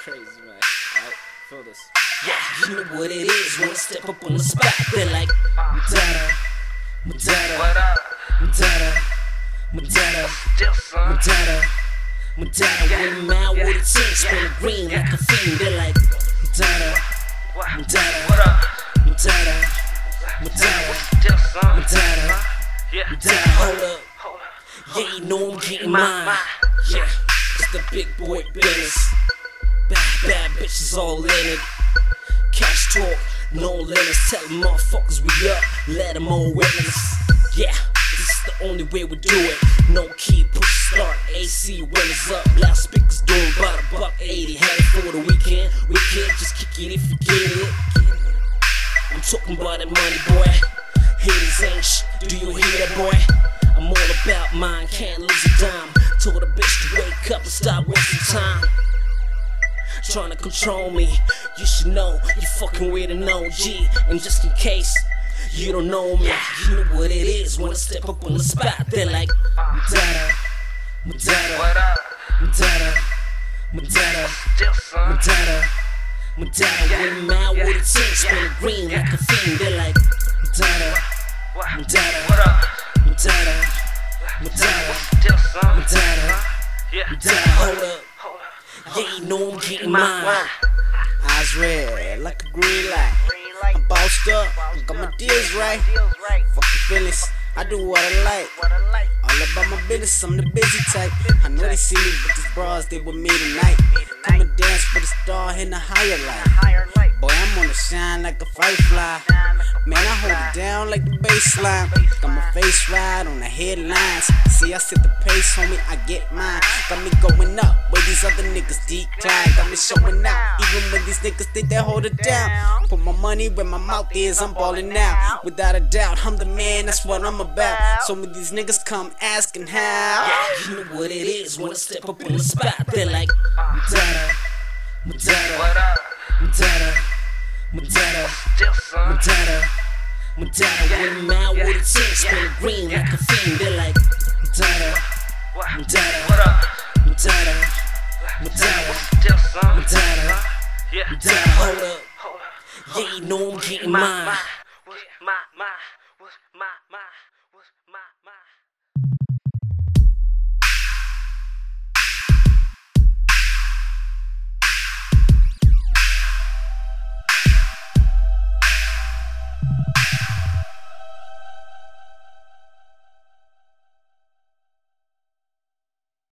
crazy, man. Alright, feel this. Yeah, you know what it is when I step up on the spot. They're like, Madonna, Madonna, What up? Madonna, Madonna, Still son. Madonna, Madonna. When I'm out with a team, spinning green like a fiend. They're like, Madonna, What? Madonna, What up? Madonna, Madonna, Still son. Madonna, Yeah. Madonna. Hold up. Hold up. Yeah, you know I'm getting mine. Yeah, it's the big boy business. Bad, bitches all in it. Cash talk, no limits. Tell them motherfuckers we up. Let them all witness. Yeah, this is the only way we do it. No key, push start. AC it's up. Loud speakers doing about a buck 80. Headed for the weekend. Weekend, just kick it if you get it. I'm talking about that money, boy. Haters ain't shit. Do you hear that, boy? I'm all about mine, can't lose a dime. Told a bitch to wake up and stop wasting time. Trying to control me, you should know you fucking with an OG. And just in case you don't know me, you know what it is when I step up on the spot. They're like, Madonna, What up? Madonna, Madonna. Still son. Madonna, Madonna, when I'm out with a green like a fiend. They're like, Madonna, What? Madonna, What up? Madonna, Madonna, Still son. Madonna, Yeah. Madonna. Hold up, Hold up. yeah, you know I'm getting mine. Eyes red like a green light. I'm bossed up, got my deals right. Right. Fucking feelings, I do what I like. What I like. All about my business, I'm the busy type. I know they see me, but these bras, they with me tonight. Come and dance for the star in the higher light. I'm gonna shine like a firefly. Man, I hold it down like the baseline. Got my face right on the headlines. See, I set the pace, homie, I get mine. Got me going up where these other niggas decline. Got me showing out, even when these niggas think they hold it down. Put my money where my mouth is, I'm balling out. Without a doubt, I'm the man, that's what I'm about. So when these niggas come asking how. You know what it is when I step up on the spot. They're like, Madonna, Madonna? Madonna, Madonna, Madonna, Madonna, with a mouth, with a chin, yeah. green yeah. like a fiend. They're like, Madonna, Madonna, Madonna, Madonna, Madonna, Madonna, hold up. Yeah, you know I'm getting mine. My, my, my, my, my.